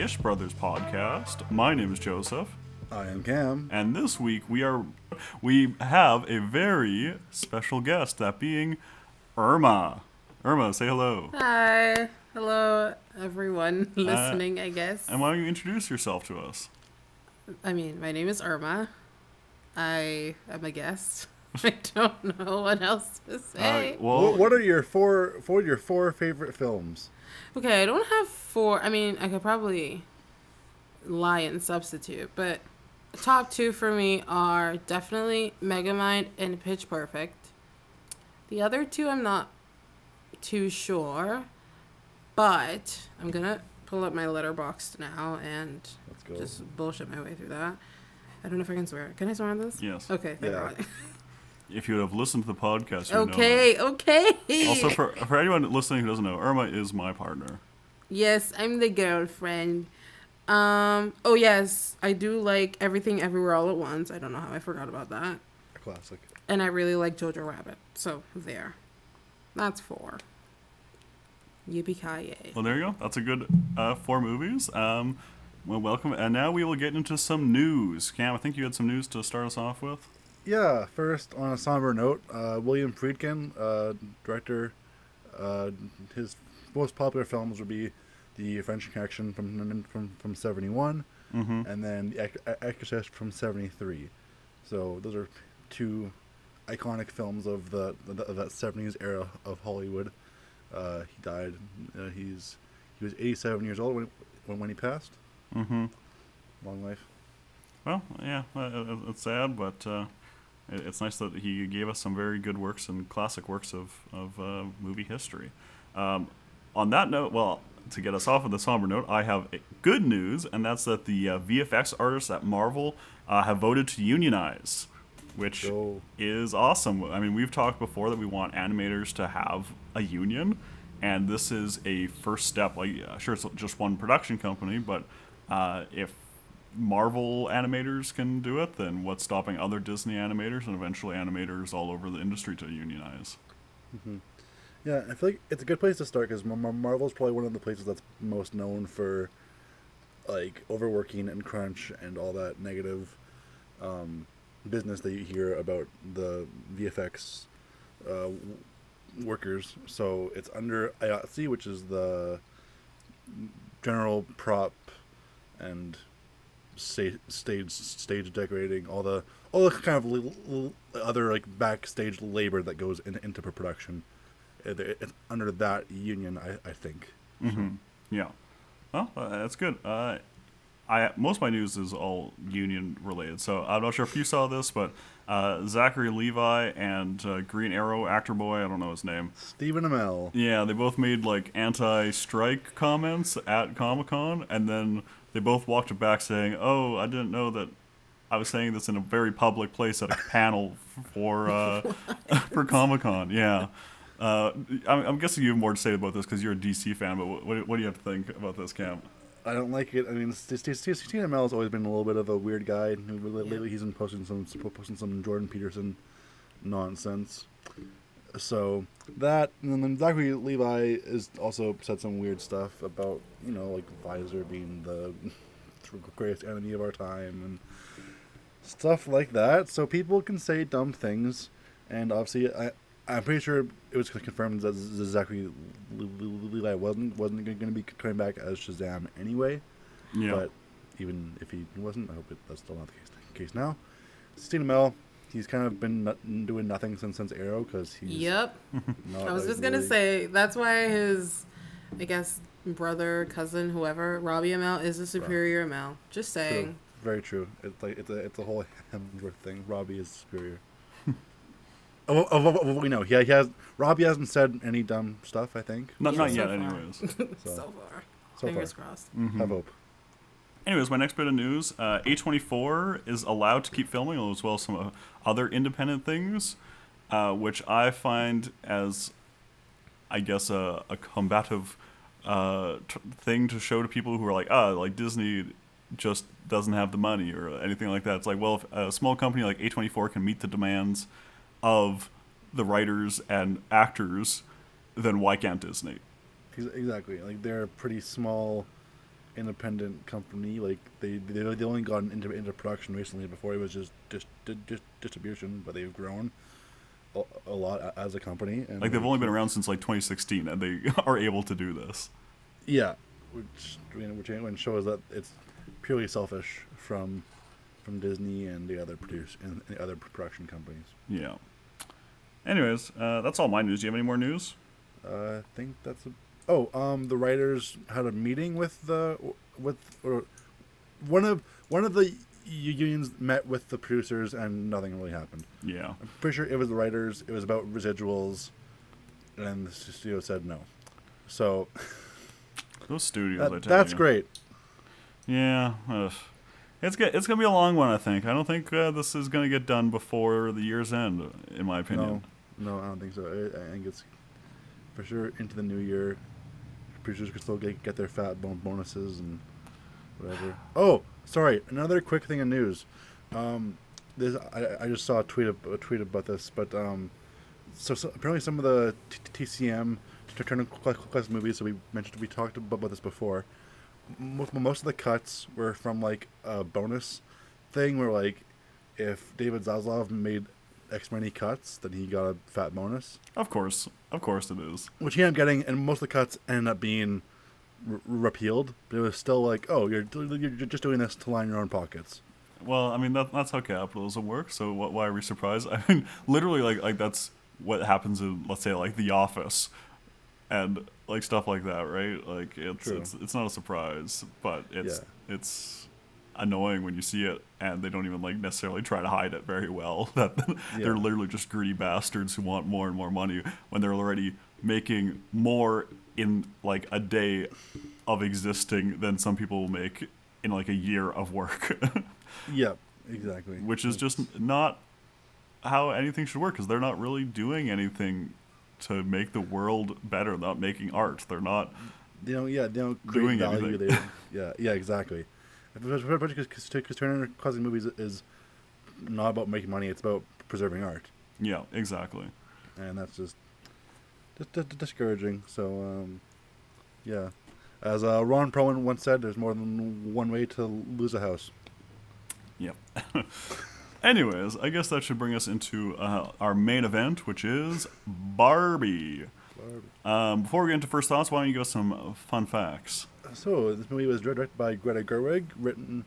Sparks Ish Brothers podcast. My name is Joseph, I am Cam. and this week we are we have a very special guest, that being Irma. Irma, say hello. Hi. Hello, everyone listening, I guess. And why don't you introduce yourself to us? I mean, my name is Irma. I am a guest. I don't know what else to say. Uh, well, What, what are your four? What are your four favorite films? Okay, I don't have four. I mean, I could probably lie and substitute, but top two for me are definitely Megamind and Pitch Perfect. The other two, I'm not too sure, but I'm gonna pull up my Letterboxd now and just bullshit my way through that. I don't know if I can swear. Can I swear on this? Yes. Okay. thank Yeah. God. if you would have listened to the podcast, you know. okay. Okay. Also, for for anyone listening who doesn't know, Irma is my partner. Yes, I'm the girlfriend. Um. Oh yes, I do like everything everywhere all at once. I don't know how I forgot about that. Classic. And I really like Jojo Rabbit. So there. That's four. Yippee ki Well, there you go. That's a good uh, four movies. Um, well, welcome. And now we will get into some news. Cam, I think you had some news to start us off with. Yeah. First, on a somber note, uh, William Friedkin, uh, director, uh, his most popular films would be The French Connection from from from seventy one, Mm-hmm. and then The Exorcist from seventy three. So those are two iconic films of the, the of that seventies era of Hollywood. Uh, he died. Uh, he's he was eighty seven years old when when, when he passed. Mm-hmm. Long life. Well, yeah, uh, it's sad, but uh, it's nice that he gave us some very good works and classic works of, of uh, movie history. Um, on that note, well, to get us off of the somber note, I have good news, and that's that the uh, VFX artists at Marvel uh, have voted to unionize, which is awesome. I mean, we've talked before that we want animators to have a union, and this is a first step. Like, sure, it's just one production company, but uh, if Marvel animators can do it, then what's stopping other Disney animators and eventually animators all over the industry to unionize? Yeah, I feel like it's a good place to start because Marvel's probably one of the places that's most known for like overworking and crunch and all that negative um, business that you hear about the VFX uh, workers. So it's under IATSE, which is the general prop and sta- stage stage decorating, all the all the kind of li- li- other like backstage labor that goes in, into production. It's under that union, I, I think. Mm-hmm. Yeah. Well, uh, that's good. Uh, I most of my news is all union related, so I'm not sure if you saw this, but uh, Zachary Levi and uh, Green Arrow actor boy, I don't know his name. Stephen Amell. Yeah, they both made like anti-strike comments at Comic Con, and then they both walked it back saying, "Oh, I didn't know that." I was saying this in a very public place at a panel for uh, for Comic Con. Yeah, uh, I'm, I'm guessing you have more to say about this because you're a DC fan. But what, what, what do you have to think about this, Cam? I don't like it. I mean, St- St- St- has always been a little bit of a weird guy. Lately, he's been posting some posting some Jordan Peterson nonsense. So that, and then Zachary Levi has also said some weird stuff about you know like Visor being the greatest enemy of our time and stuff like that. So people can say dumb things, and obviously, I I'm pretty sure it was confirmed that Zachary Levi wasn't wasn't going to be coming back as Shazam anyway. Yeah, But even if he wasn't, I hope it, that's still not the case, case now. Stephen Amell, he's kind of been not, doing nothing since since Arrow because he's Yep. not. I was like, just gonna really- say that's why his, I guess, brother, cousin, whoever, Robbie Amell is the superior Amell. Just saying. True. saying. Very true. It's like it's a it's a whole Hemsworth thing. Robbie is superior. of, of, of what we know, he, he has Robbie hasn't said any dumb stuff. I think not Yeah, not so yet, far. anyways. so. So far. So Fingers far. crossed. Mhm. have hope. Anyways, my next bit of news: uh, A24 is allowed to keep filming, as well as some uh, other independent things, uh, which I find as, I guess, a, a combative uh, thing to show to people who are like, ah, like Disney just doesn't have the money or anything like that. It's like, well, if a small company like A24 can meet the demands of the writers and actors, then why can't Disney? Exactly. Like they're a pretty small independent company. Like they they they only got into into production recently. Before it was just just just distribution, but they've grown a, a lot as a company. And Like they've only been around since like 2016, and they are able to do this. Yeah, which I mean, which which shows that it's purely selfish from from Disney and the other produce and the other production companies. Yeah. Anyways, uh, that's all my news. Do you have any more news? Uh, I think that's a, oh um the writers had a meeting with the with or one of one of the unions met with the producers and nothing really happened. Yeah. I'm pretty sure it was the writers. It was about residuals, and the studio said no. So Those studios. I that, that's you. great. Yeah. ugh. It's get, it's gonna be a long one. I think. I don't think uh, this is gonna get done before the year's end, in my opinion. No, no, I don't think so. I, I think it's for sure into the new year. Producers could still get, get their fat bon- bonuses and whatever. Oh, sorry. Another quick thing of news. Um, this I, I just saw a tweet a tweet about this, but um, so, so apparently some of the TCM Turner Quest movies. So we mentioned we talked about this before. Most of the cuts were from like a bonus thing where like if David Zaslav made X many cuts, then he got a fat bonus, Of course, of course it is. which he ended up getting, and most of the cuts ended up being r- repealed. But it was still like, oh, you're you're just doing this to line your own pockets. Well, I mean that, that's how capitalism works. So what, why are we surprised? I mean, literally, like like that's what happens in let's say like The Office, and like stuff like that, right? Like it's True. it's it's not a surprise, but it's it's annoying when you see it, and they don't even like necessarily try to hide it very well. That they're Yeah. literally just greedy bastards who want more and more money when they're already making more in like a day of existing than some people will make in like a year of work. Yep, exactly. which is just not how anything should work because they're not really doing anything to make the world better. Not making art. They're not. they don't. Yeah, they don't create Doing value. anything. They, yeah, yeah, exactly. Because Turner Classic Movies is not about making money; it's about preserving art. Yeah, exactly. and that's just just, just discouraging. So, um, yeah, as uh, Ron Perlman once said, "There's more than one way to lose a house." Yep. Anyways, I guess that should bring us into uh, our main event, which is Barbie. Um, before we get into first thoughts, why don't you give us some fun facts? So, this movie was directed by Greta Gerwig, written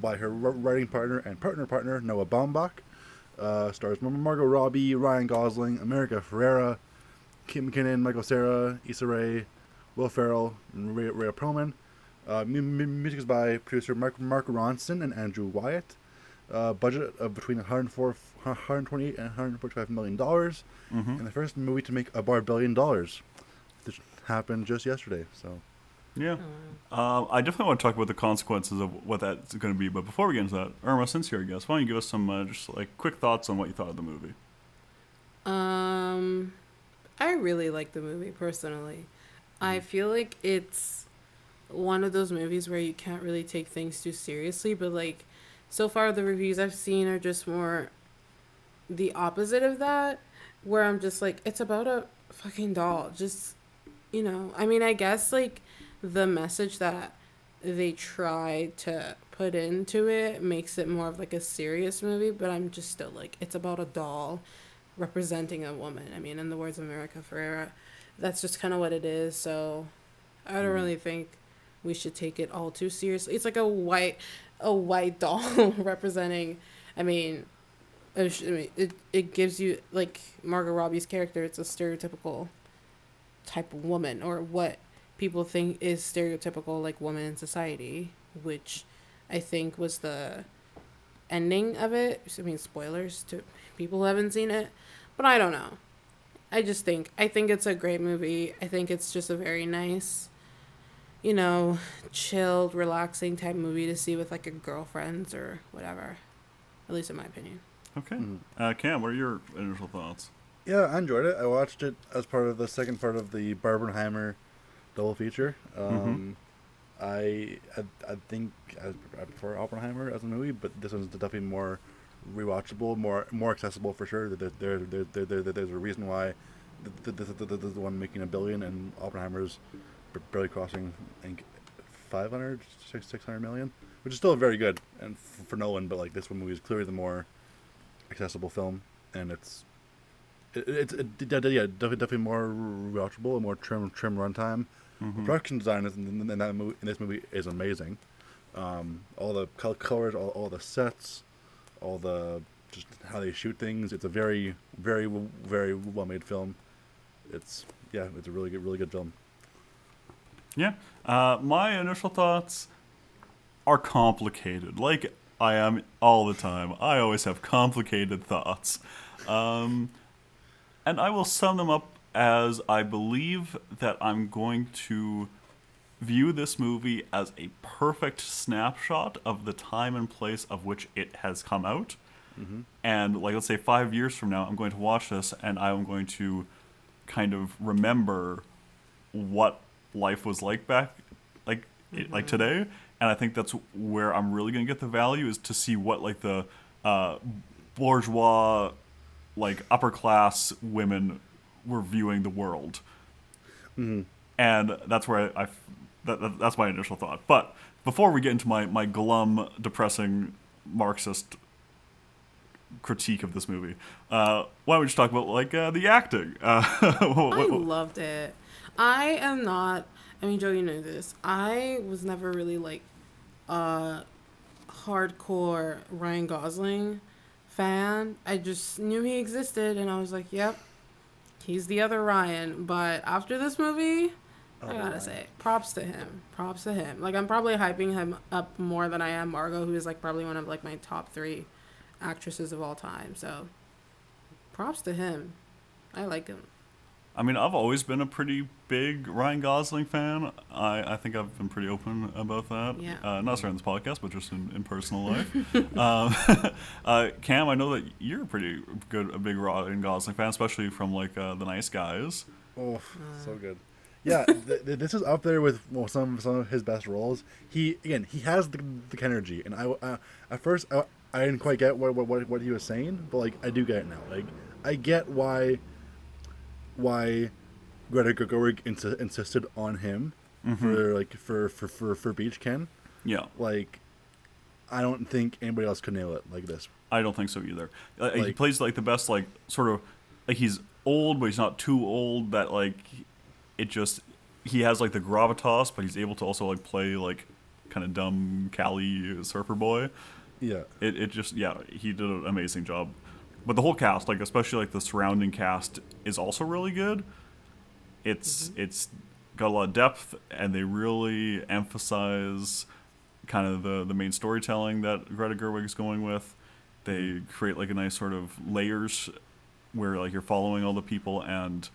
by her writing partner and partner partner Noah Baumbach. Uh, stars Mar- Margot Robbie, Ryan Gosling, America Ferrera, Kim McKinnon, Michael Cera, Issa Rae, Will Ferrell, and Rhea, Rhea Perlman. Uh, mu- music is by producer Mark, Mark Ronson and Andrew Wyatt. Uh, budget of between 104, 128 and 145 million dollars, Mm-hmm. and the first movie to make a bar billion dollars. This happened just yesterday, so Yeah. Um, I definitely want to talk about the consequences of what that's going to be. But before we get into that, Irma, since you're a guest, why don't you give us some uh, just like quick thoughts on what you thought of the movie? Um, I really like the movie personally. I feel like it's one of those movies where you can't really take things too seriously, but like so far the reviews I've seen are just more the opposite of that, where I'm just like it's about a fucking doll. Just you know, I mean, I guess like the message that they try to put into it makes it more of like a serious movie, but I'm just still like it's about a doll representing a woman. I mean, in the words of America Ferrera, that's just kind of what it is. So I don't Mm. really think we should take it all too seriously. It's like a white, a white doll representing. I mean, it, I mean, it it gives you like Margot Robbie's character. It's a stereotypical type of woman, or what people think is stereotypical like woman in society, which I think was the ending of it. I mean, spoilers to people who haven't seen it, but I don't know. I just think I think it's a great movie. I think it's just a very nice, you know, chilled, relaxing type movie to see with like a girlfriends or whatever. At least in my opinion. Okay. Mhm. Uh, Cam, what are your initial thoughts? yeah, I enjoyed it. I watched it as part of the second part of the Barbenheimer double feature. Um, I, I I think I, I prefer Oppenheimer as a movie, but this one's definitely more rewatchable, more more accessible for sure. There there there, there, there, there there's a reason why th- th- this is the, the, the one making a billion and Oppenheimer's barely crossing I think 500, 600 million, which is still very good and f- for Nolan. But like this one movie is clearly the more accessible film, and it's it's it, d- yeah definitely, definitely more watchable and more trim trim runtime. The production design is in, in that movie in this movie is amazing. Um, all the colors, all, all the sets, all the just how they shoot things. It's a very very very well made film. It's yeah, it's a really good really good film. Yeah. Uh, my initial thoughts are complicated. Like I am all the time. I always have complicated thoughts. Um, and I will sum them up as I believe that I'm going to view this movie as a perfect snapshot of the time and place of which it has come out. And like let's say 5 years from now I'm going to watch this and I'm going to kind of remember what life was like back like it, like today. And i think that's where i'm really going to get the value is to see what like the uh, bourgeois like upper class women were viewing the world and that's where I, I f- that, that, that's my initial thought but before we get into my, my glum depressing marxist critique of this movie uh, why don't we just talk about like uh, the acting uh, what- I loved it. I am not. I mean, Joe, you know this. I was never really like a hardcore Ryan Gosling fan. I just knew he existed, and I was like, "Yep, he's the other Ryan." But after this movie, I oh, gotta Ryan. say, props to him. Props to him. Like, I'm probably hyping him up more than I am Margot, who is like probably one of like my top three actresses of all time. So, props to him. I like him. I mean, I've always been a pretty big Ryan Gosling fan. I, I think I've been pretty open about that. Yeah. Uh, not necessarily in this podcast, but just in, in personal life. um, uh, Cam, I know that you're a pretty good, a big Ryan Gosling fan, especially from like uh, the Nice Guys. Oh, so good. Yeah, th- th- this is up there with well, some some of his best roles. He again, he has the, the energy, and I uh, at first I, I didn't quite get what, what what he was saying, but like I do get it now. Like I get why why Greta Gerwig insi- insisted on him for like for for for for Beach Ken. Yeah, Like I don't think anybody else could nail it like this. I don't think so either. Uh, he Like- plays like the best, like sort of like he's old, but he's not too old. That like it just he has like the gravitas, but he's able to also like play like kind of dumb Cali surfer boy. Yeah. it, it just yeah he did an amazing job but the whole cast like especially like the surrounding cast is also really good. It's it's got a lot of depth and they really emphasize kind of the the main storytelling that Greta Gerwig's going with. They create like a nice sort of layers where like you're following all the people and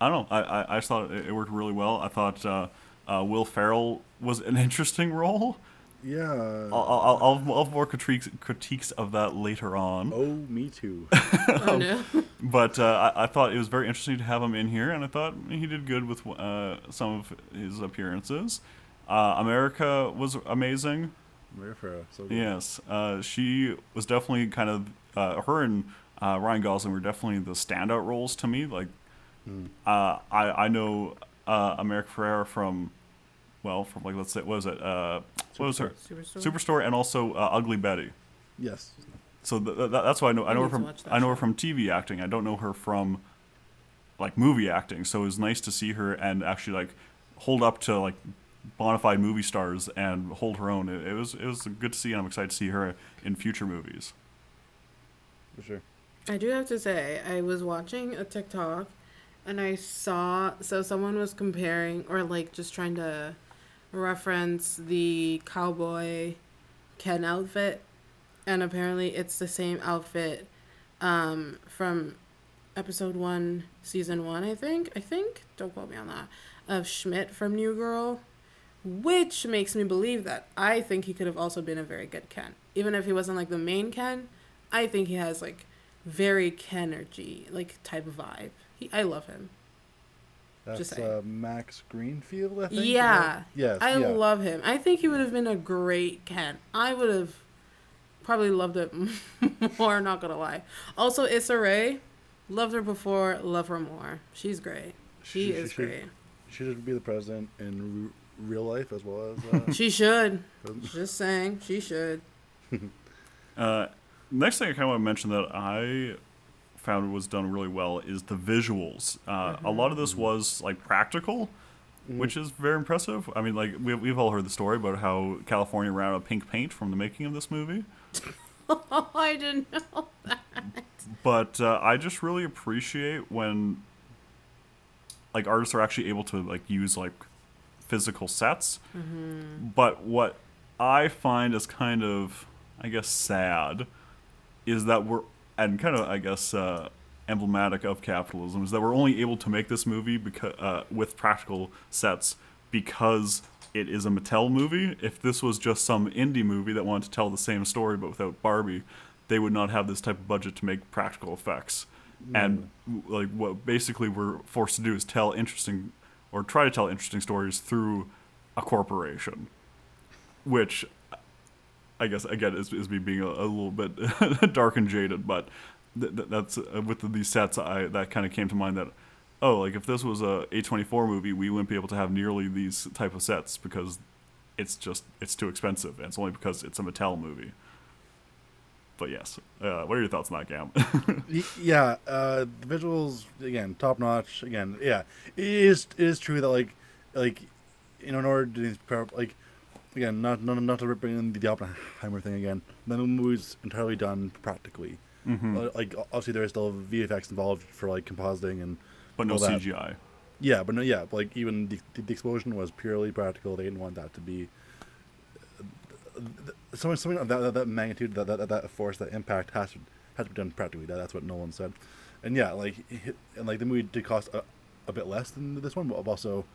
I don't know I I, I just thought it, it worked really well. I thought uh, uh, Will Ferrell was an interesting role Yeah. I'll, I'll, I'll, I'll have more critiques, critiques of that later on. oh, me too. Oh no. But uh, I, I thought it was very interesting to have him in here, and I thought he did good with uh, some of his appearances. Uh, America was amazing. America Ferrera, so good. Yes, uh, she was definitely kind of uh, her and uh, Ryan Gosling were definitely the standout roles to me. Like, uh, I I know uh, America Ferrera from, well, from like let's say what was it? Uh, what was her Superstore. Superstore and also uh, Ugly Betty. Yes. So th- th- that's why I know I I know her from I know her from TV acting. I don't know her from like movie acting. So it was nice to see her and actually like hold up to like bona fide movie stars and hold her own. It, it was it was good to see, and I'm excited to see her in future movies. For sure. I do have to say, I was watching a TikTok and I saw so someone was comparing or like just trying to reference the cowboy Ken outfit and apparently it's the same outfit um from episode 1 season 1 I think I think don't quote me on that of Schmidt from New Girl which makes me believe that I think he could have also been a very good Ken even if he wasn't like the main Ken I think he has like very Kenergy like type vibe. He, I love him. That's Just uh, Max Greenfield, I think. Yeah. Yes. I yeah. love him. I think he would have been a great Ken. I would have probably loved it more. Not gonna lie. Also, Issa Rae, loved her before, love her more. She's great. She, She- is she great. She should be the president in re- real life as well as. Uh, She should. Just saying, she should. Uh, next thing I kind of want to mention that I found was done really well is the visuals. Uh, A lot of this was like practical, which is very impressive. I mean, like we, we've all heard the story about how California ran out of pink paint from the making of this movie. Oh, I didn't know. That. But uh, I just really appreciate when like artists are actually able to like use like physical sets. But what I find is kind of I guess sad is that we're and kind of I guess uh, emblematic of capitalism is that we're only able to make this movie because uh, with practical sets because it is a Mattel movie. If this was just some indie movie that wanted to tell the same story but without Barbie, they would not have this type of budget to make practical effects. And like what basically we're forced to do is tell interesting or try to tell interesting stories through a corporation, which I guess again is, is me being a, a little bit dark and jaded, but th- th- that's uh, with these sets. I that kind of came to mind that oh, like if this was a A24 movie, we wouldn't be able to have nearly these type of sets because it's just it's too expensive, and it's only because it's a Mattel movie. But yes, uh, what are your thoughts on that, Cam? Yeah, uh, the visuals again, top notch. Again, yeah, it is it is true that like like you know in order to these like again not not not to bring in the Oppenheimer thing again. The movie's entirely done practically. Mm-hmm. Uh, Like obviously there is still VFX involved for like compositing and but no that. CGI. Yeah, but no, yeah, like even the, the explosion was purely practical. They didn't want that to be uh, something something of that, that, that magnitude, that, that that force, that impact has to has to be done practically. That, that's what Nolan said, and yeah, like and like the movie did cost a, a bit less than this one, but also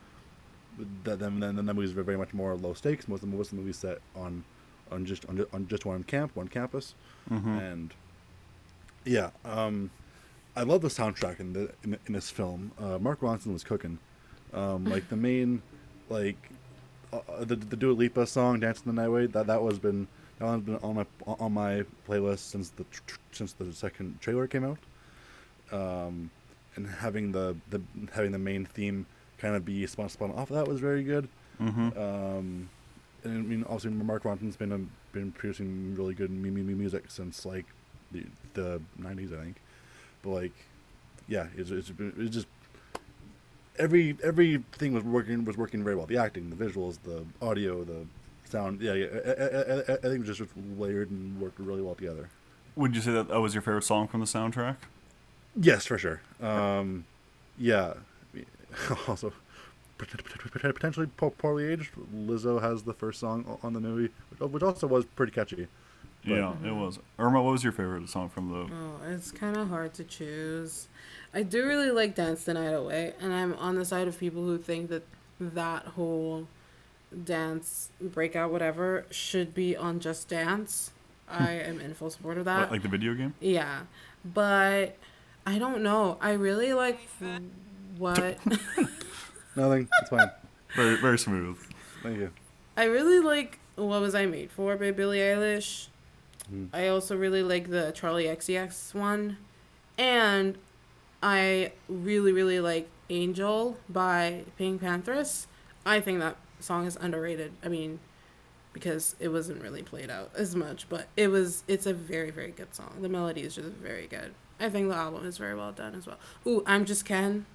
that then then the movies were very much more low stakes. Most of the most of the movies set on on just on, on just one camp, one campus, Mhm. and yeah, um, I love the soundtrack in the in, in this film. Uh, Mark Ronson was cooking, um, like the main, like uh, uh, the the Dua Lipa song "Dancing the Night Away." That that was been that one's been on my on my playlist since the since the second trailer came out. Um, and having the, the having the main theme kind of be spun spun off of that was very good. Mm-hmm. Um, and I mean, also Mark Ronson's been um, been producing really good mu- mu- music since like the the '90s, I think. But like, yeah, it's it's, it's just every everything was working was working very well. The acting, the visuals, the audio, the sound. Yeah, yeah. I, I, I, I think it was just layered and worked really well together. Would you say that that was your favorite song from the soundtrack? Yes, for sure. Um, yeah. Also, pot- pot- pot- potentially poorly aged. Lizzo has the first song on the movie, which- which also was pretty catchy. But- yeah, it was. Irma, what was your favorite song from the? Oh, it's kind of hard to choose. I do really like Dance the Night Away, and I'm on the side of people who think that that whole dance breakout whatever should be on Just Dance. Hmm. I am in full support of that. What, like the video game? Yeah, but I don't know. I really like what Nothing. It's fine. Very, very smooth. Thank you. I really like What Was I Made For by Billie Eilish. Mhm. I also really like the Charli XCX one. And I really, really like Angel by PinkPantheress. I think that song is underrated. I mean, because it wasn't really played out as much, but it was it's a very, very good song. The melody is just very good. I think the album is very well done as well. Ooh, I'm Just Ken.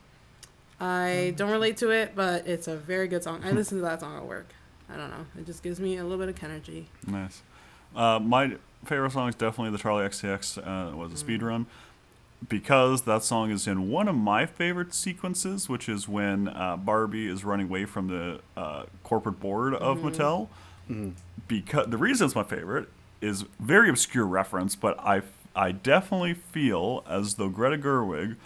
I don't relate to it, but it's a very good song. I listen to that song at work. I don't know. It just gives me a little bit of energy. Nice. Uh, my favorite song is definitely the Charli XCX. Uh, was a speed run because that song is in one of my favorite sequences, which is when uh, Barbie is running away from the uh, corporate board of Mattel. Because the reason it's my favorite is very obscure reference, but I I definitely feel as though Greta Gerwig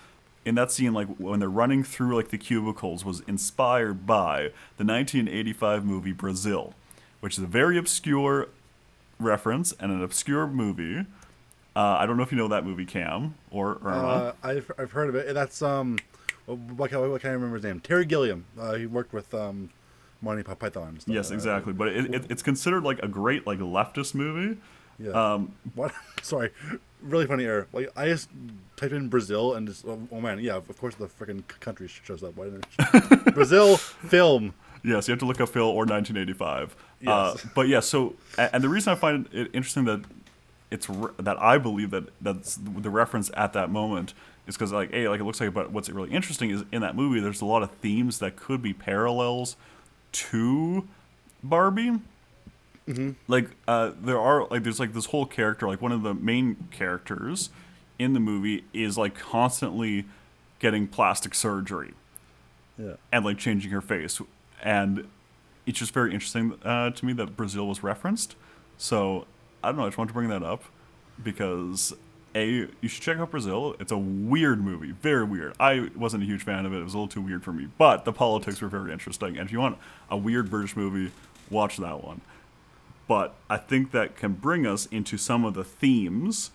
in that scene, like when they're running through like the cubicles, was inspired by the 1985 movie Brazil, which is a very obscure reference and an obscure movie. Uh, I don't know if you know that movie, Cam or Irma. Uh, I've, I've heard of it. That's um, what, what, can, what can I remember his name? Terry Gilliam. Uh, he worked with um, Monty Py- Python. Stuff yes, exactly. But it, it, it's considered like a great like leftist movie. Yeah. Um, What? Sorry, really funny error. Like I just typed in Brazil and just oh, oh man, yeah, of course the freaking country shows up. Why didn't it? Brazil film? Yes, you have to look up Phil or 1985. Yes. Uh, but yeah, so and the reason I find it interesting that it's re- that I believe that that's the reference at that moment is because like hey like it looks like but what's really interesting is in that movie there's a lot of themes that could be parallels to Barbie. Like uh, there are like there's like this whole character like one of the main characters in the movie is like constantly getting plastic surgery. Yeah. and like changing her face. And it's just very interesting uh, to me that brazil was referenced. So i don't know i just want to bring that up because a you should check out brazil. It's a weird movie. Very weird. I wasn't a huge fan of it. It was a little too weird for me. But the politics were very interesting. And if you want a weird british movie watch that one but i think that can bring us into some of the themes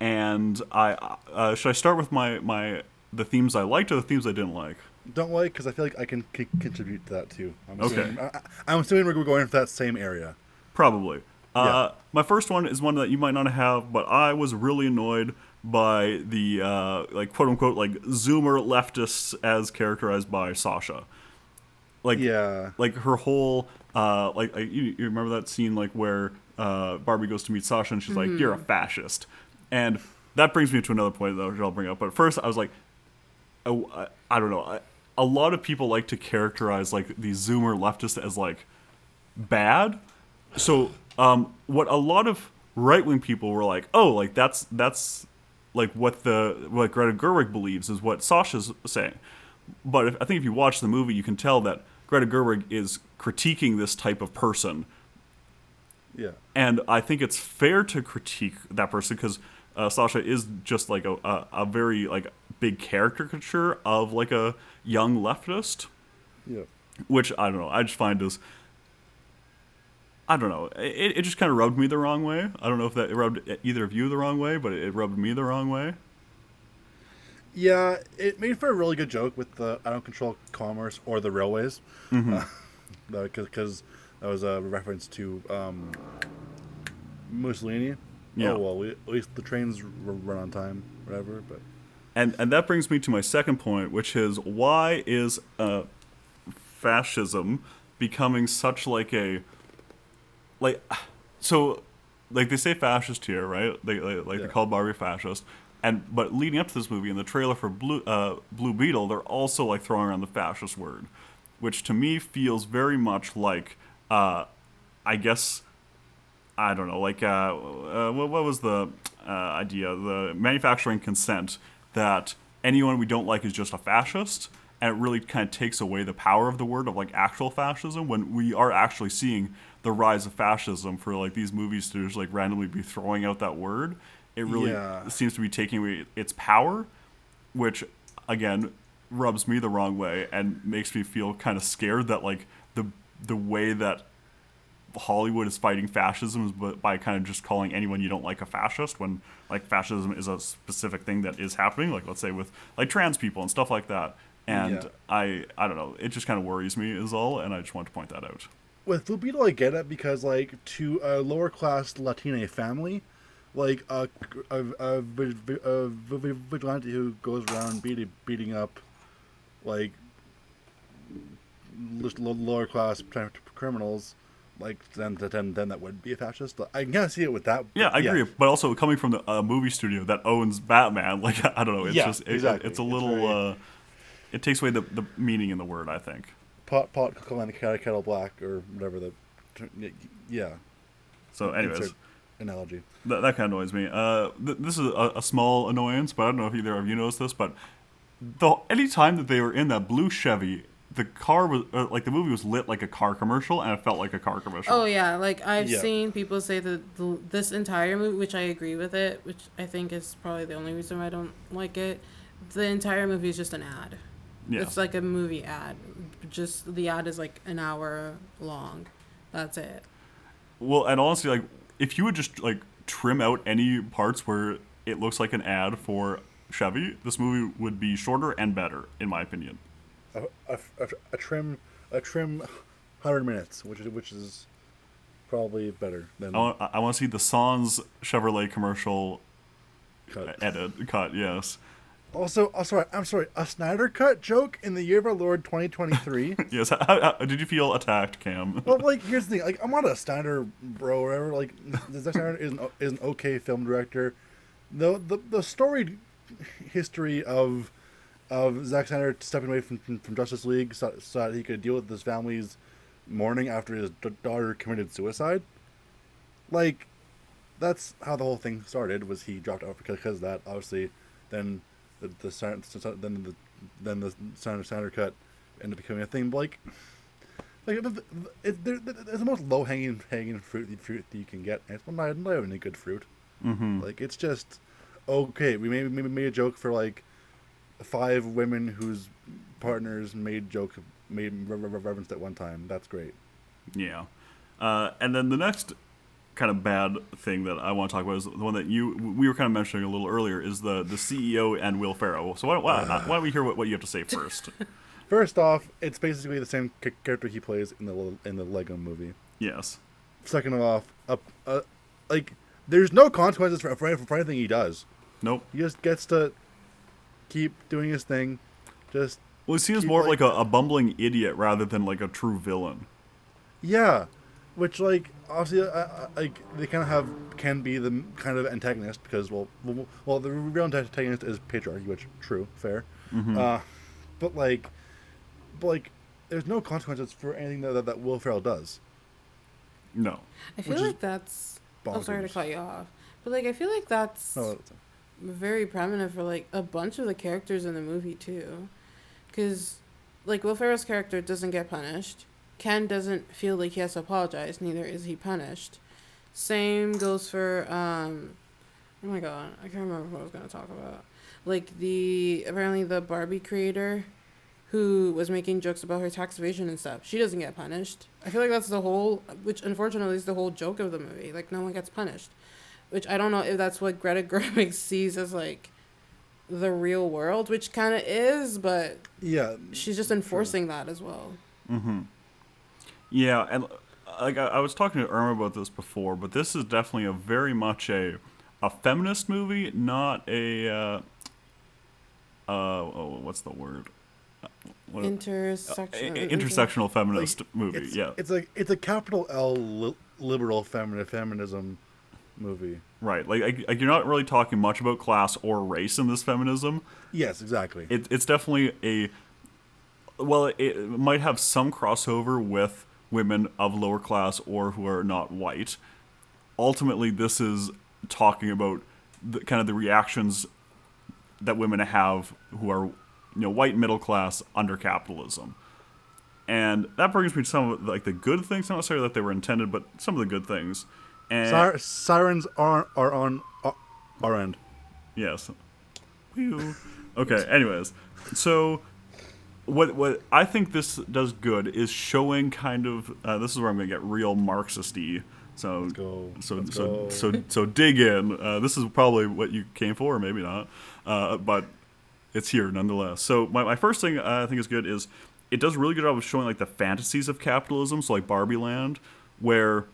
and i uh, should i start with my my the themes i liked or the themes i didn't like Don't like because I feel like I can c- contribute to that too. I'm Okay. Assuming, I, I'm assuming we're going into that same area. Probably. Uh, my first one is one that you might not have, but I was really annoyed by the uh, like quote unquote like Zoomer leftists as characterized by Sasha. Like Yeah. like her whole uh, like I, you, you remember that scene like where uh, Barbie goes to meet Sasha and she's like you're a fascist, and that brings me to another point though which I'll bring up. But first I was like, oh, I, I don't know. I, a lot of people like to characterize like the Zoomer leftist as like bad. So, um, what a lot of right wing people were like, oh, like that's that's like what the what Greta Gerwig believes is what Sasha's saying. But if, I think if you watch the movie, you can tell that Greta Gerwig is critiquing this type of person Yeah. and I think it's fair to critique that person because uh, Sasha is just like a, a, a very like big caricature of like a young leftist, Yeah. which I don't know. I just find as I don't know. It, it just kind of rubbed me the wrong way. I don't know if that rubbed either of you the wrong way, but it rubbed me the wrong way. Yeah, it made for a really good joke with the I don't control commerce or the railways, because that was a reference to um, Mussolini. Yeah. Oh well, we, at least the trains r- run on time, whatever. But And and that brings me to my second point, which is why is uh, fascism becoming such like a like so like they say fascist here, right? They, they like Yeah. they call Barbie fascist. And but leading up to this movie in the trailer for Blue uh, Blue Beetle, they're also like throwing around the fascist word, which to me feels very much like uh, I guess I don't know, like uh, uh, what, what was the uh, idea? The manufacturing consent that anyone we don't like is just a fascist, and it really kind of takes away the power of the word of like actual fascism when we are actually seeing the rise of fascism for like these movies to just like randomly be throwing out that word. It really Yeah. seems to be taking away its power, which again rubs me the wrong way and makes me feel kind of scared that like the the way that Hollywood is fighting fascism is by kind of just calling anyone you don't like a fascist when like fascism is a specific thing that is happening like let's say with like trans people and stuff like that and Yeah. I I don't know it just kind of worries me is all and I just want to point that out with Beetle, I get it because like to a lower class Latina family, like a a, a, a vigilante who goes around beating beating up like lower class criminals, like then then then that would be a fascist. I can kind of see it with that. yeah I agree but also coming from the uh, movie studio that owns Batman like I don't know it's Yeah, just it, exactly. it's a It's little very- uh, it takes away the, the meaning in the word I think pot pot calling the kettle, kettle black or whatever the yeah. so anyways analogy. That, that kind of annoys me. Uh, th- this is a, a small annoyance, but I don't know if either of you noticed this. But the any time that they were in that blue Chevy, the car was uh, like the movie was lit like a car commercial, and it felt like a car commercial. Oh yeah, like I've Yeah. seen people say that the, this entire movie, which I agree with it, which I think is probably the only reason why I don't like it. The entire movie is just an ad. yeah. It's like a movie ad. Just the ad is like an hour long. That's it. Well, and honestly, like if you would just like trim out any parts where it looks like an ad for Chevy, this movie would be shorter and better, in my opinion. a, a, a, a trim a trim hundred minutes, which is which is probably better than I want, I want to see the Sans Chevrolet commercial cut. edit cut yes Also, oh, sorry, I'm sorry. A Snyder Cut joke in the year of our Lord 2023. Yes. How, how, did you feel attacked, Cam? well, like here's the thing. Like I'm not a Snyder bro or whatever. Like Zack Snyder is an, is an okay film director. The the the storied history of of Zack Snyder stepping away from from, from Justice League so, so that he could deal with his family's mourning after his daughter committed suicide. Like, that's how the whole thing started. Was he dropped out because, because of that? Obviously, then the the then the then the Snyder Snyder cut ended up becoming a thing. But like, like it, it, it, it's the most low hanging hanging fruit fruit that you can get. And it's not not even a good fruit. Mm-hmm. Like it's just okay. We maybe maybe made a joke for like five women whose partners made joke made re- re- reference at one time. That's great. Yeah. Uh, and then the next kind of bad thing that I want to talk about is the one that you we were kind of mentioning a little earlier is the the CEO and Will Ferrell. So why don't, why, why don't we hear what, what you have to say first? First off, it's basically the same character he plays in the in the Lego movie. yes. Second off, up uh, like there's no consequences for, for for anything he does. Nope. He just gets to keep doing his thing. Just Well, he seems more like- like a, a bumbling idiot rather than like a true villain. Yeah, which like obviously uh, uh, like they kind of have can be the kind of antagonist because well well, well the real antagonist is patriarchy, which true fair, uh, but like but like there's no consequences for anything that that, that Will Ferrell does. No. I feel Which like that's. Oh, sorry to cut you off, but like I feel like that's No, very prominent for like a bunch of the characters in the movie too, because like Will Ferrell's character doesn't get punished. Ken doesn't feel like he has to apologize. Neither is he punished. Same goes for um. Oh my god, I can't remember what I was gonna talk about. Like the apparently the Barbie creator, who was making jokes about her tax evasion and stuff. She doesn't get punished. I feel like that's the whole, which unfortunately is the whole joke of the movie. Like no one gets punished, which I don't know if that's what Greta Gerwig sees as like the real world, which kind of is, but yeah, she's just enforcing that as well. Mm-hmm. Yeah, and uh, like I, I was talking to Irma about this before, but this is definitely a very much a a feminist movie, not a uh, uh oh, what's the word? What- Intersectional. i- i- intersectional feminist movie. it's, yeah, it's a it's a capital L li- liberal femi- feminism movie. right. Like, like like you're not really talking much about class or race in this feminism. Yes, exactly. it, it's definitely a well it, it might have some crossover with women of lower class or who are not white ultimately this is talking about the, kind of the reactions that women have who are you know white middle class under capitalism and that brings me to some of like the good things not necessarily that they were intended but some of the good things and Sir- sirens are are on our, our end. Yes. Okay. Anyways, so what what I think this does good is showing kind of uh, this is where I'm gonna get real Marxisty. So go. so Let's so go. so so dig in. Uh, this is probably what you came for, or maybe not. Uh, but it's here nonetheless. So my, my first thing I think is good is it does a really good job of showing like the fantasies of capitalism. So like Barbie Land, where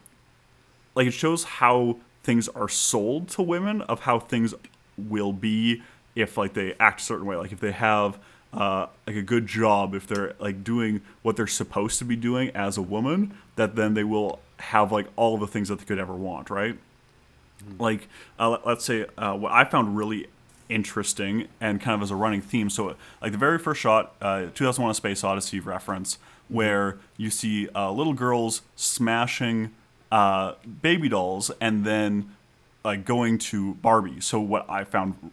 like it shows how things are sold to women of how things will be if like they act a certain way like if they have uh, like a good job if they're like doing what they're supposed to be doing as a woman that then they will have like all of the things that they could ever want right like uh, let- let's say uh, what i found really interesting and kind of as a running theme. So like the very first shot uh, 2001 a space odyssey reference where you see uh, little girls smashing uh, baby dolls and then like going to barbie. So what i found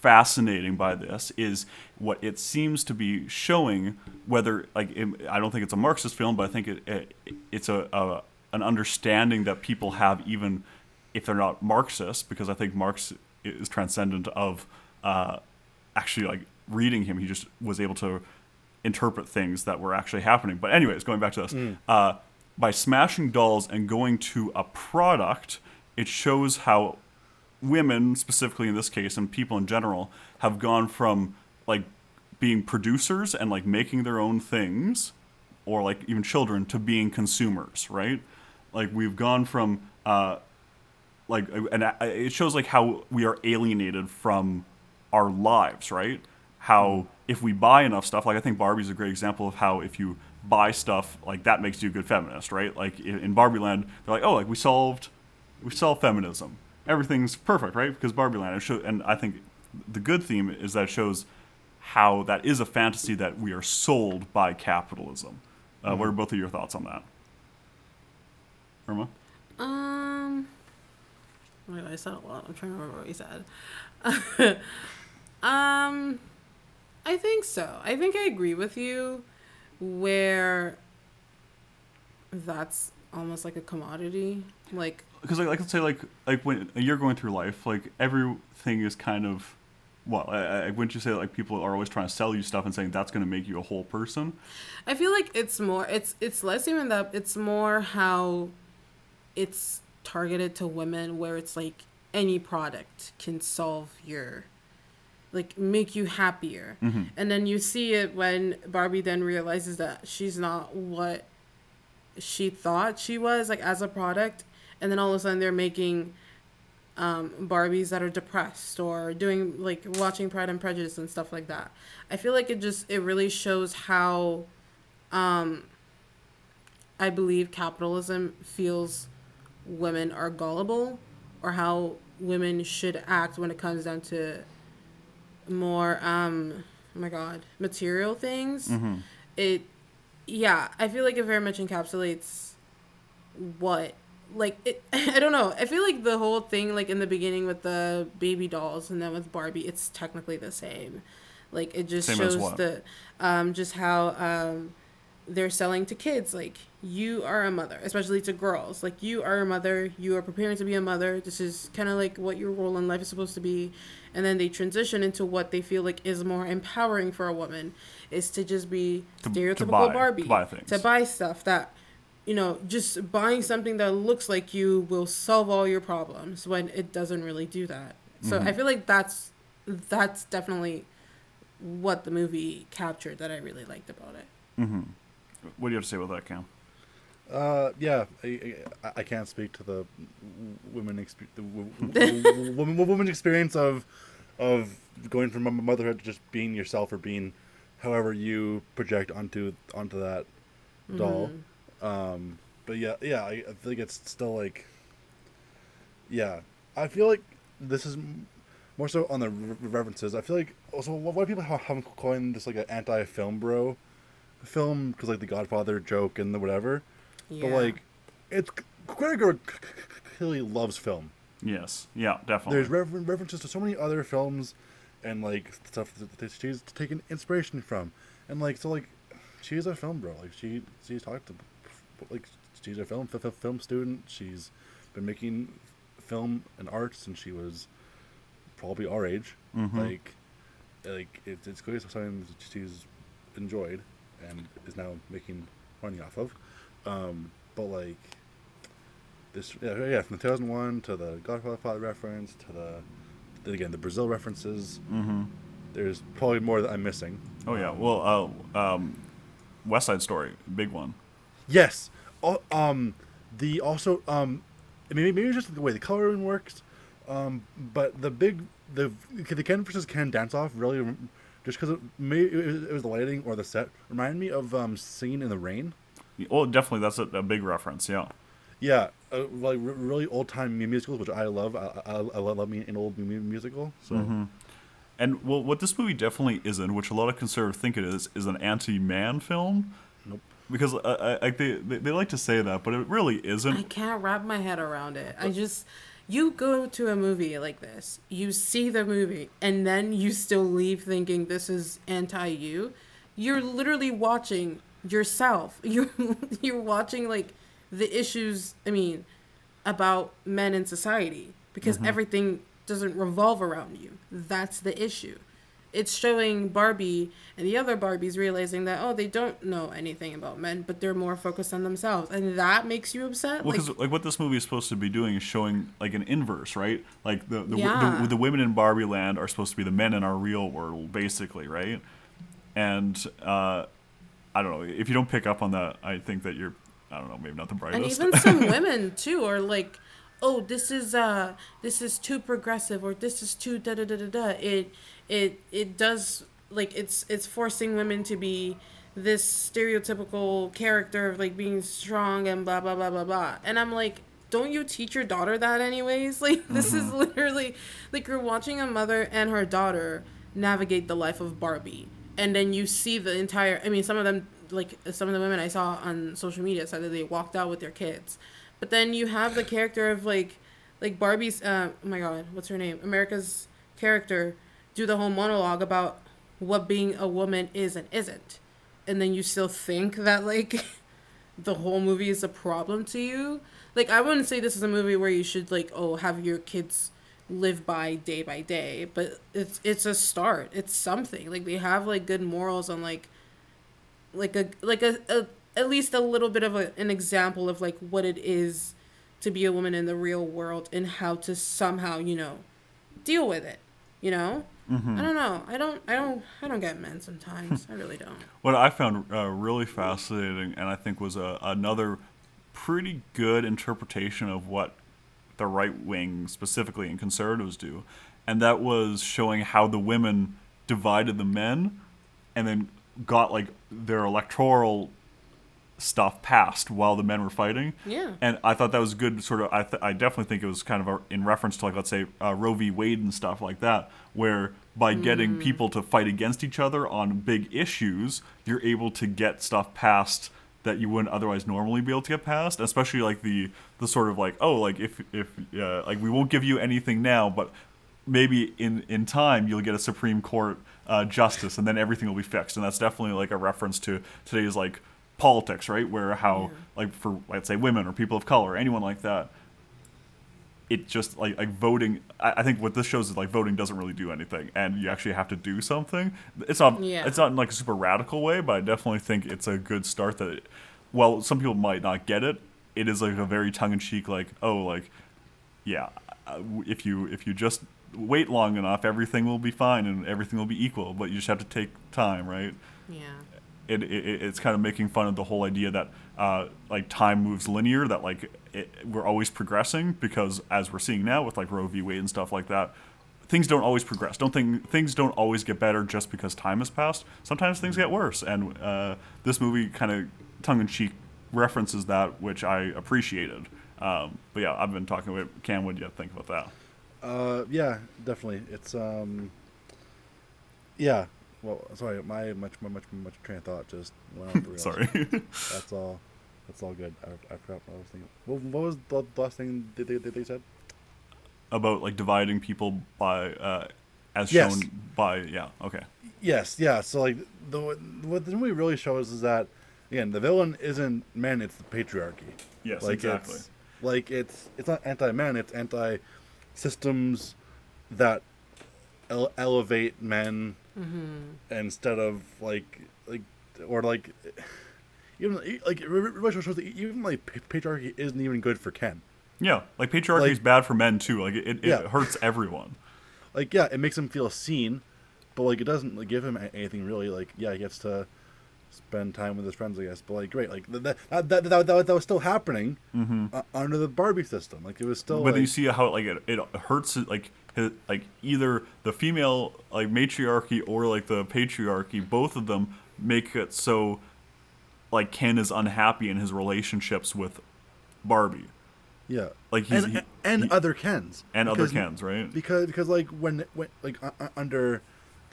fascinating by this is what it seems to be showing whether like it, i don't think it's a marxist film but i think it, it it's a, a an understanding that people have even if they're not marxist because i think marx is transcendent of uh, actually like reading him he just was able to interpret things that were actually happening. But anyways going back to this uh, by smashing dolls and going to a product it shows how women specifically in this case and people in general have gone from like being producers and like making their own things or like even children to being consumers right? Like we've gone from uh like uh, and uh, uh, it shows like how we are alienated from our lives, right? How mm-hmm. if we buy enough stuff, like I think Barbie's a great example of how if you buy stuff like that makes you a good feminist, right? Like in, in Barbie Land, they're like, oh, like we solved, we solved feminism. Everything's perfect, right? Because Barbie Land, it show, and I think the good theme is that it shows how that is a fantasy that we are sold by capitalism. Uh, What mm-hmm. are both of your thoughts on that? Irma? Um, wait, I said a lot. I'm trying to remember what you said. um, I think so. I think I agree with you, where that's almost like a commodity. Like, because like, like let's say like like when you're going through life like everything is kind of well I, I wouldn't you say that, like people are always trying to sell you stuff and saying that's going to make you a whole person I feel like it's more. It's it's less even that. It's more how it's targeted to women, where it's like any product can solve your like make you happier. And then you see it when barbie then realizes that she's not what she thought she was like as a product and then all of a sudden they're making um, barbies that are depressed or doing like watching pride and prejudice and stuff like that. I feel like it just it really shows how um, i believe capitalism feels women are gullible or how women should act when it comes down to more um oh my god material things it yeah i feel like it very much encapsulates what like it i don't know i feel like the whole thing like in the beginning with the baby dolls and then with barbie it's technically the same. Like it just Same shows the um just how um they're selling to kids like you are a mother especially to girls. Like you are a mother you are preparing to be a mother. This is kind of like what your role in life is supposed to be. And then they transition into what they feel like is more empowering for a woman is to just be To- to stereotypical buy- to barbie buy things. to buy stuff that you know just buying something that looks like you will solve all your problems when it doesn't really do that. So Mm-hmm. i feel like that's that's definitely what the movie captured that i really liked about it what do you have to say about that cam Uh, yeah, I, I, I can't speak to the women exp- the w- w- woman woman experience of of going from motherhood to just being yourself or being however you project onto onto that doll. Um, but yeah, yeah, I, I feel like it's still like, yeah, I feel like this is m- more so on the re- references. I feel like also why do people have, have coined this like an anti-film bro film because like the Godfather joke and the whatever. But like, it's Greta clearly loves film. yes yeah definitely There's refer- references to so many other films, and like stuff that that she's taken inspiration from, and like so like, she's a film bro. Like she she's talked to, like she's a film f- f- film student. She's been making film and arts since she was probably our age. Mm-hmm. Like, like it's it's clearly something that she's enjoyed and is now making money off of. Um, but like this, yeah, yeah, from 2001 to the Godfather reference to the, then again the Brazil references. Mm-hmm. There's probably more that I'm missing. oh yeah well uh, um, west side story big one Yes. Oh, um, the also um, maybe maybe it's just the way the coloring works. Um, but the big the the Ken versus Ken dance off really just because it maybe it was, the lighting or the set reminded me of um, Singing in the Rain. oh definitely that's a, a big reference yeah Yeah, uh, like re- really old time musicals, which I love. I, I, I love me an old musical. So And well, what this movie definitely isn't, which a lot of conservatives think it is, is an anti-man film. Nope. Because uh, I, I, they, they they like to say that, but it really isn't. I can't wrap my head around it. I just, you go to a movie like this, you see the movie, and then you still leave thinking this is anti you. You're literally watching yourself. You're you're watching like the issues. I mean, about men in society because mm-hmm. everything doesn't revolve around you. That's the issue. It's showing Barbie and the other Barbies realizing that oh they don't know anything about men, but they're more focused on themselves, and that makes you upset. Well, like, because like what this movie is supposed to be doing is showing like an inverse, right? Like the the, Yeah. the, the women in Barbie Land are supposed to be the men in our real world, basically, right? And uh, I don't know if you don't pick up on that, I think that you're I don't know maybe not the brightest. and even some women too are like oh this is uh this is too progressive or this is too da da da da da it it it does like it's it's forcing women to be this stereotypical character of like being strong and blah blah blah blah blah. And I'm like, don't you teach your daughter that anyways? Like this is literally like you're watching a mother and her daughter navigate the life of Barbie. And then you see the entire I mean some of them like some of the women I saw on social media said that they walked out with their kids. But then you have the character of like like Barbie's uh oh my god, what's her name? America's character do the whole monologue about what being a woman is and isn't. And then you still think that like the whole movie is a problem to you. Like I wouldn't say this is a movie where you should like oh have your kids live by day by day, but it's it's a start. It's something. Like they have like good morals on like like a like a, a at least a little bit of a, an example of like what it is to be a woman in the real world and how to somehow you know deal with it you know Mm-hmm. i don't know. I don't i don't i don't get men sometimes. I really don't. What I found uh, really fascinating, and I think was a, another pretty good interpretation of what the right wing, specifically and conservatives, do, and that was showing how the women divided the men, and then got like their electoral stuff passed while the men were fighting. Yeah. And I thought that was good. Sort of, I, th- I definitely think it was kind of a, in reference to like let's say uh, Roe v. Wade and stuff like that, where by getting people to fight against each other on big issues, you're able to get stuff passed that you wouldn't otherwise normally be able to get passed. Especially like the the sort of like oh like if if uh, like we won't give you anything now, but maybe in in time you'll get a Supreme Court uh, justice, and then everything will be fixed. And that's definitely like a reference to today's like politics, right? Where how like for let's say women or people of color, or anyone like that, it just like like voting. I, I think what this shows is like voting doesn't really do anything, and you actually have to do something. It's not Yeah. it's not in like a super radical way, but I definitely think it's a good start. That it, well, some people might not get it. It is like a very tongue in cheek, like oh, like yeah, uh, if you if you just wait long enough, everything will be fine and everything will be equal. But you just have to take time, right? yeah it, it it's kind of making fun of the whole idea that uh, like time moves linear that like it, we're always progressing because as we're seeing now with like Roe v Wade and stuff like that things don't always progress don't think things don't always get better just because time has passed sometimes things get worse and uh, this movie kind of tongue-in-cheek references that which I appreciated um, but yeah I've been talking with Cam what do you think about that Uh, yeah, definitely. It's um, yeah. Well, sorry, my much much much much train of thought just went off the rails. sorry That's all. That's all good. I, I forgot what I was thinking. What, what was the last thing they, they, they said? about like dividing people by uh, as Yes. shown by yeah okay Yes, yeah. So like the what the movie really shows is that again the villain isn't men; it's the patriarchy. yes like exactly it's like it's it's not anti-men; it's anti-systems that ele- elevate men Mm-hmm. instead of like like or like even like it shows that even like patriarchy isn't even good for Ken. Yeah, like patriarchy Like- is bad for men too. Like it, it, Yeah. it hurts everyone. like yeah, it makes him feel seen, but like it doesn't like, give him anything really. Like yeah, he gets to spend time with his friends, I guess. But like great, like that that that, that, that, that was still happening uh, under the Barbie system. Like it was still. but like, you see how like it, it hurts like his, like either the female like matriarchy or like the patriarchy. Both of them make it so like Ken is unhappy in his relationships with Barbie yeah, like he's and he- and he- other Kens and other Kens, right? because because like when when like uh, under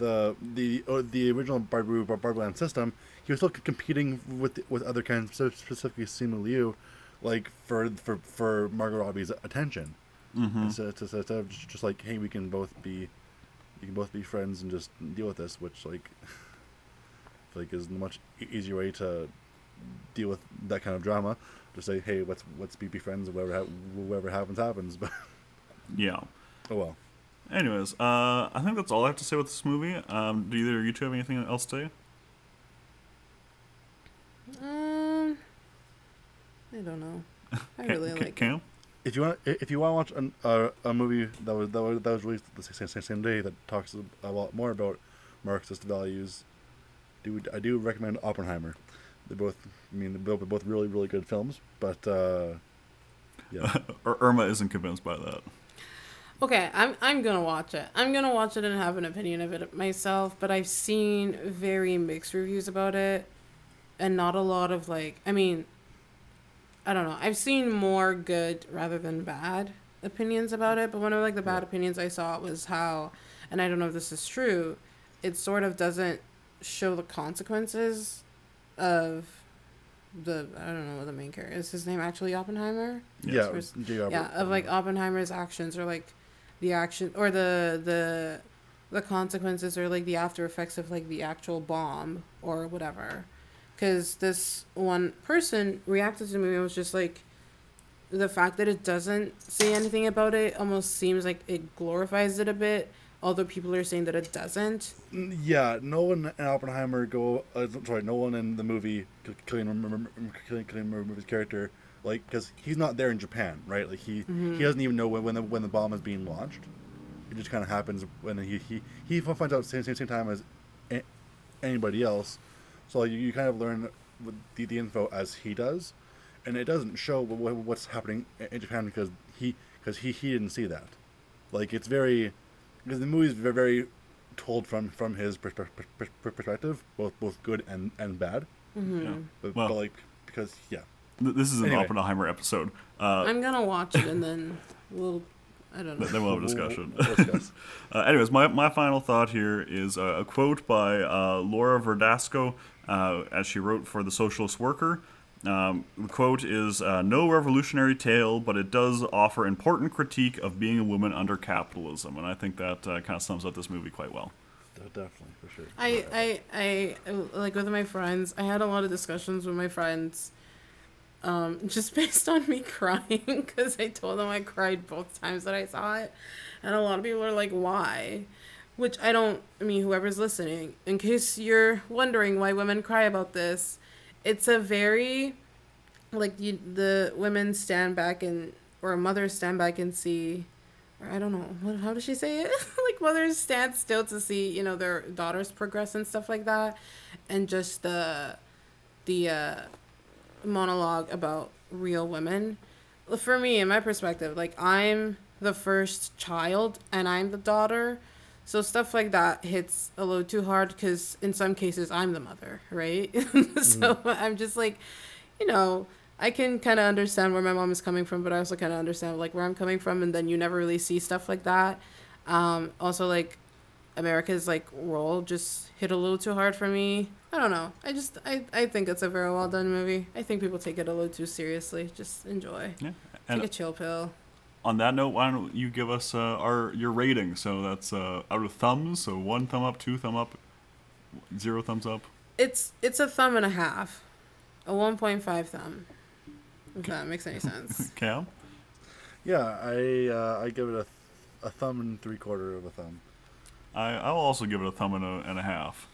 the the uh, the original Barbie Barbie Land system, he was still competing with with other spe- specifically Simu Liu, like for for for Margot Robbie's attention. Mm-hmm. So it's instead of just, just like, hey, we can both be, we can both be friends and just deal with this, which like, like is a much easier way to deal with that kind of drama. Just say, hey, let's let's be, be friends, whatever ha- whatever happens happens. But Yeah. oh well. Anyways, uh, I think that's all I have to say with this movie. Um, do either of you two have anything else to say? Um, I don't know. I really Ca- like. Cam? If you want, if you want to watch an, uh, a movie that was that was that was released the same, same, same day that talks a lot more about Marxist values, do I do recommend Oppenheimer. They're both, I mean, they're both, both really really good films, but uh, yeah, Irma isn't convinced by that. Okay, I'm I'm gonna watch it. I'm gonna watch it and have an opinion of it myself. But I've seen very mixed reviews about it, and not a lot of like. I mean, I don't know. I've seen more good rather than bad opinions about it. But one of like the bad Yeah. opinions I saw was how, and I don't know if this is true, it sort of doesn't show the consequences of the I don't know what the main character is. His name actually Oppenheimer Yeah. Robert. yeah of like oppenheimer's actions or like the action or the the the consequences or like the after effects of like the actual bomb or whatever because this one person reacted to me and was just like the fact that it doesn't say anything about it almost seems like it glorifies it a bit although people are saying that it doesn't Yeah, Nolan and Oppenheimer go. Uh, sorry, Nolan in the movie K- Cillian Mur- Cillian Cillian Murphy's character, like because he's not there in Japan, right? Like he Mm-hmm. he doesn't even know when when the when the bomb is being launched. It just kind of happens when he he he finds out same same, same time as a- anybody else. So you, you kind of learn the, the info as he does, and it doesn't show what, what- what's happening in Japan because he because he he didn't see that. Like it's very because the movie's very, very told from from his perspe- per- per- perspective, both both good and and bad. Yeah. But, Well- but like because yeah, Th- This is an Anyway. Oppenheimer episode. Uh, i'm gonna watch it and then we'll i don't know then we'll have a discussion. We'll- we'll. Uh, anyways, my, my final thought here is a, a quote by uh, Laura Verdasco uh, as she wrote for The Socialist Worker. Um, the quote is uh, No revolutionary tale, but it does offer important critique of being a woman under capitalism. And I think that uh, kind of sums up this movie quite well. De- definitely for sure. I, I, I, like with my friends, I had a lot of discussions with my friends, um, just based on me crying because I told them I cried both times that I saw it, and a lot of people are like, "Why?" Which I don't. I mean, whoever's listening, in case you're wondering why women cry about this, it's a very, like you, the women stand back and or mothers stand back and see or I don't know what how does she say it? like mothers stand still to see you know their daughters progress and stuff like that, and just the the uh, monologue about real women. For me, in my perspective, like I'm the first child and I'm the daughter, so stuff like that hits a little too hard because in some cases I'm the mother, right? so I'm just like, you know, I can kind of understand where my mom is coming from, but I also kind of understand like where I'm coming from, and then you never really see stuff like that. Um, also, like America's like role just hit a little too hard for me. I don't know. I just I, I think it's a very well done movie. I think people take it a little too seriously. Just enjoy. Yeah. Take a chill pill. on that note, why don't you give us uh, our your rating? So that's uh, out of thumbs. So one thumb up, two thumb up, zero thumbs up. It's it's a thumb and a half, a one point five thumb. If that makes any sense. Cam? Yeah, I uh, I give it a, a thumb and three quarter of a thumb. I, I'll also give it a thumb and a, and a half.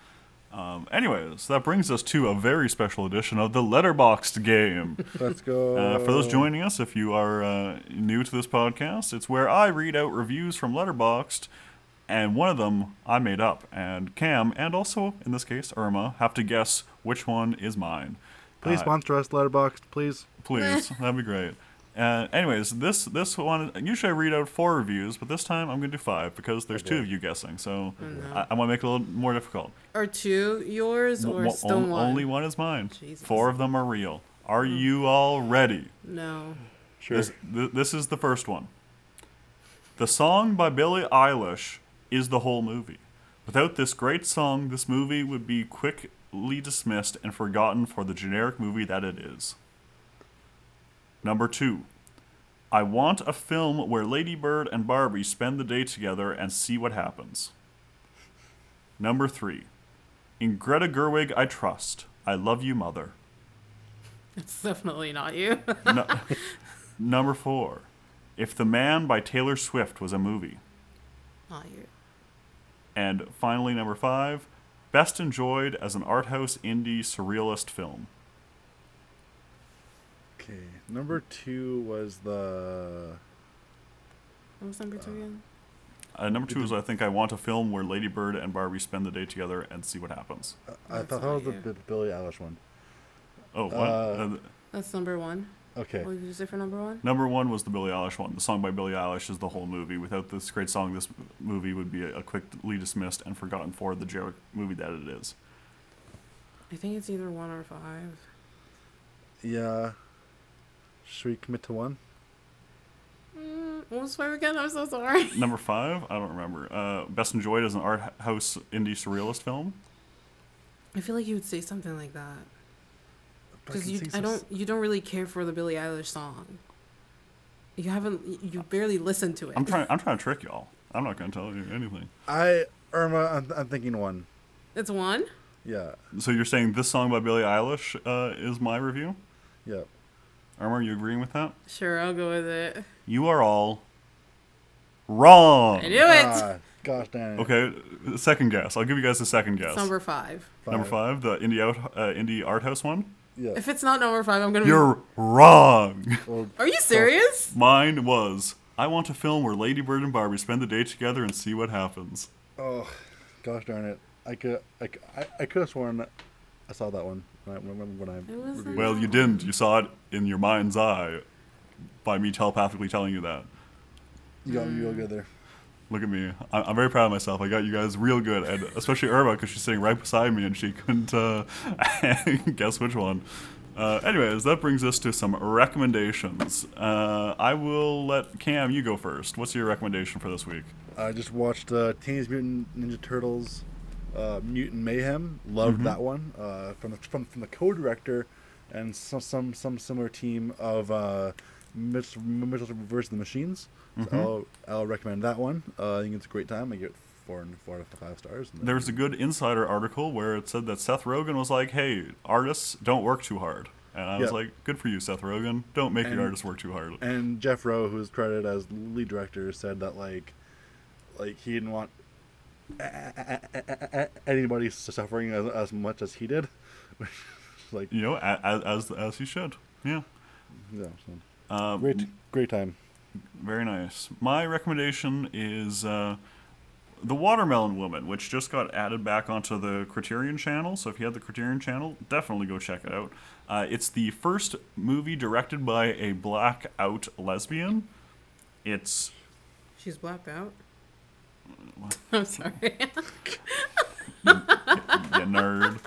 Um, anyways, that brings us to a very special edition of the Letterboxd game. Let's go. Uh, for those joining us, if you are uh, new to this podcast, it's where I read out reviews from Letterboxd, and one of them I made up, and Cam, and also in this case Irma, have to guess which one is mine. please Uh, sponsor us, Letterboxd, please. Please, that'd be great. Uh, anyways, this this one usually I read out four reviews, but this time I'm gonna do five because there's two of you guessing, so no. I, I want to make it a little more difficult. Or two yours or Mo- still on- one? Only one is mine. Jesus. Four of them are real. Are you all ready? No. Sure. This, th- this is the first one. The song by Billie Eilish is the whole movie. Without this great song, this movie would be quickly dismissed and forgotten for the generic movie that it is. Number two. I want a film where Lady Bird and Barbie spend the day together and see what happens. Number three. In Greta Gerwig, I trust. I love you, mother. It's definitely not you. No, number four. If the Man by Taylor Swift was a movie. not you. And finally, number five. Best enjoyed as an art house indie surrealist film. Okay, number two was the. What was number two again? Uh, number two is I think I want a film where Lady Bird and Barbie spend the day together and see what happens. I That's thought that was the you. B- Billie Eilish one. Oh, what? Uh, Uh, That's number one. Okay. What did you say for number one? Number one was the Billie Eilish one. The song by Billie Eilish is the whole movie. Without this great song, this movie would be a quickly dismissed and forgotten for the joke movie that it is. I think it's either one or five. Yeah. Should we commit to one? Mm, what was five again? I'm so sorry. Number five, I don't remember. Uh, Best Enjoyed as an art house indie surrealist film. I feel like you would say something like that because you. I don't. You don't really care for the Billie Eilish song. You haven't. You barely listened to it. I'm trying. I'm trying to trick y'all. I'm not going to tell you anything. I Irma. I'm, I'm thinking one. It's one. Yeah. So you're saying this song by Billie Eilish uh, is my review? Yeah. Irma, are you agreeing with that? Sure, I'll go with it. You are all wrong. I knew it. Ah, gosh dang it. Okay, second guess. I'll give you guys a second guess. It's number five. Number five, the indie out, uh, indie art house one. Yeah. If it's not number five, I'm gonna. You're wrong. Well, Are you serious? Mine was. I want a film where Lady Bird and Barbie spend the day together and see what happens. oh, gosh darn it. I could. I I could have sworn I saw that one when I, when, when I It was reviewed Well, you didn't. You saw it in your mind's eye by me telepathically telling you that. You got me real good there. Look at me. I- I'm very proud of myself. I got you guys real good, and especially Irma because she's sitting right beside me and she couldn't uh, guess which one. Uh, anyways, that brings us to some recommendations. Uh, I will let Cam you go first. What's your recommendation for this week? I just watched uh, Teenage Mutant Ninja Turtles, uh, Mutant Mayhem. Loved that one. Uh, from the from, from the co-director and some some some similar team of uh, Mitchell, Mitchell vs. the Machines. So I'll, I'll recommend that one. Uh, I think it's a great time. I give it four and four out of five stars. And There's a good insider article where it said that Seth Rogen was like, "Hey, artists don't work too hard," and I was like, "Good for you, Seth Rogen. Don't make And- your artists work too hard." And Jeff Rowe, who's credited as lead director, said that like, like he didn't want anybody suffering as, as much as he did. like, You know, as as, as he should. Yeah. yeah, so. Um, great, great time. Very nice. My recommendation is uh, The Watermelon Woman, which just got added back onto the Criterion channel. So if you have the Criterion channel, definitely go check it out. Uh, it's the first movie directed by a black-out lesbian. It's She's blacked out. I'm sorry. you nerd.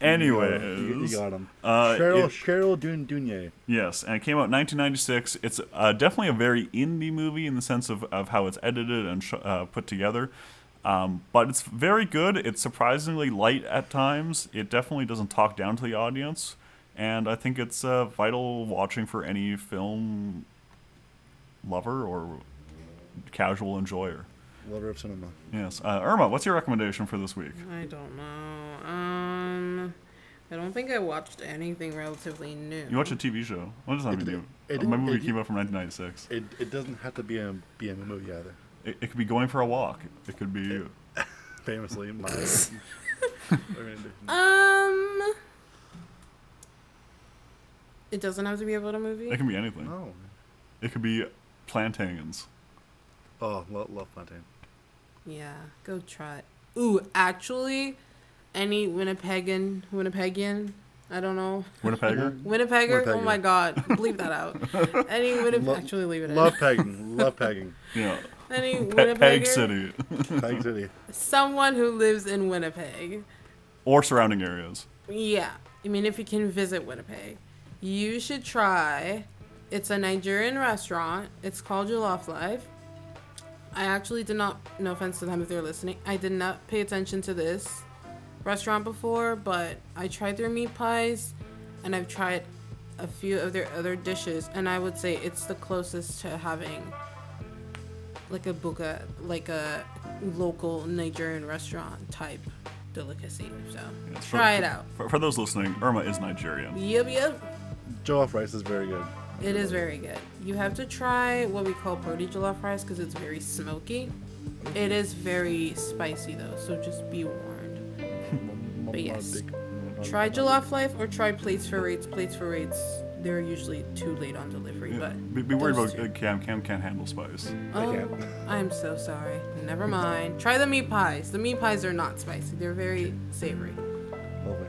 Anyways, you, you got him. uh, Cheryl, it- Cheryl Dun Dunye. Yes, and it came out in 1996. It's uh, definitely a very indie movie in the sense of, of how it's edited and sh- uh, put together. Um, but it's very good. It's surprisingly light at times. It definitely doesn't talk down to the audience. And I think it's uh, vital watching for any film lover or casual enjoyer. Lover of cinema. Yes. Uh, Irma, what's your recommendation for this week? I don't know. Um, I don't think I watched anything relatively new. You watch a TV show. What does that It- mean? it- My movie it- came out from 1996. It, it doesn't have to be a be a movie either. It, it could be going for a walk. It could be. Famously, my recommendation. Um, it doesn't have to be about a movie. It can be anything. Oh, It could be plantains. oh, love, love Fontaine. Yeah, go try it. Ooh, actually, any Winnipegan, Winnipegian, I don't know. Winnipegger. Winnipegger? Oh my god, bleep that out. Any Winnipeg, Lo- actually leave it Love pegging, love pegging. yeah. Any Pe- Winnipegger? Peg City. Peg City. Someone who lives in Winnipeg. or surrounding areas. Yeah, I mean, if you can visit Winnipeg, you should try. It's a Nigerian restaurant. It's called Jollof Life. I actually did not. No offense to them if they're listening. I did not pay attention to this restaurant before, but I tried their meat pies, and I've tried a few of their other dishes, and I would say it's the closest to having like a buka, uh, like a local Nigerian restaurant type delicacy. So Yes, for- try it out. For, for those listening, Irma is Nigerian. Yep, yep. Jollof rice is very good. It is very good. You have to try what we call party jollof rice because it's very smoky. It is very spicy though, so just be warned. But yes. Try Jollof Life or try Plates for Rates. Plates for Rates, they're usually too late on delivery, Yeah, but be, be worried about uh, Cam. Cam can't handle spice. I oh. I'm so sorry. Never mind. Try the meat pies. The meat pies are not spicy. They're very savory. Lovely.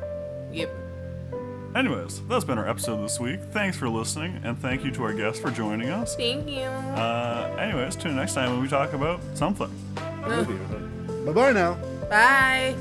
Yep. Anyways, that's been our episode this week. Thanks for listening, and thank you to our guests for joining us. Thank you. Uh, anyways, tune in next time when we talk about something. Bye bye now. Bye.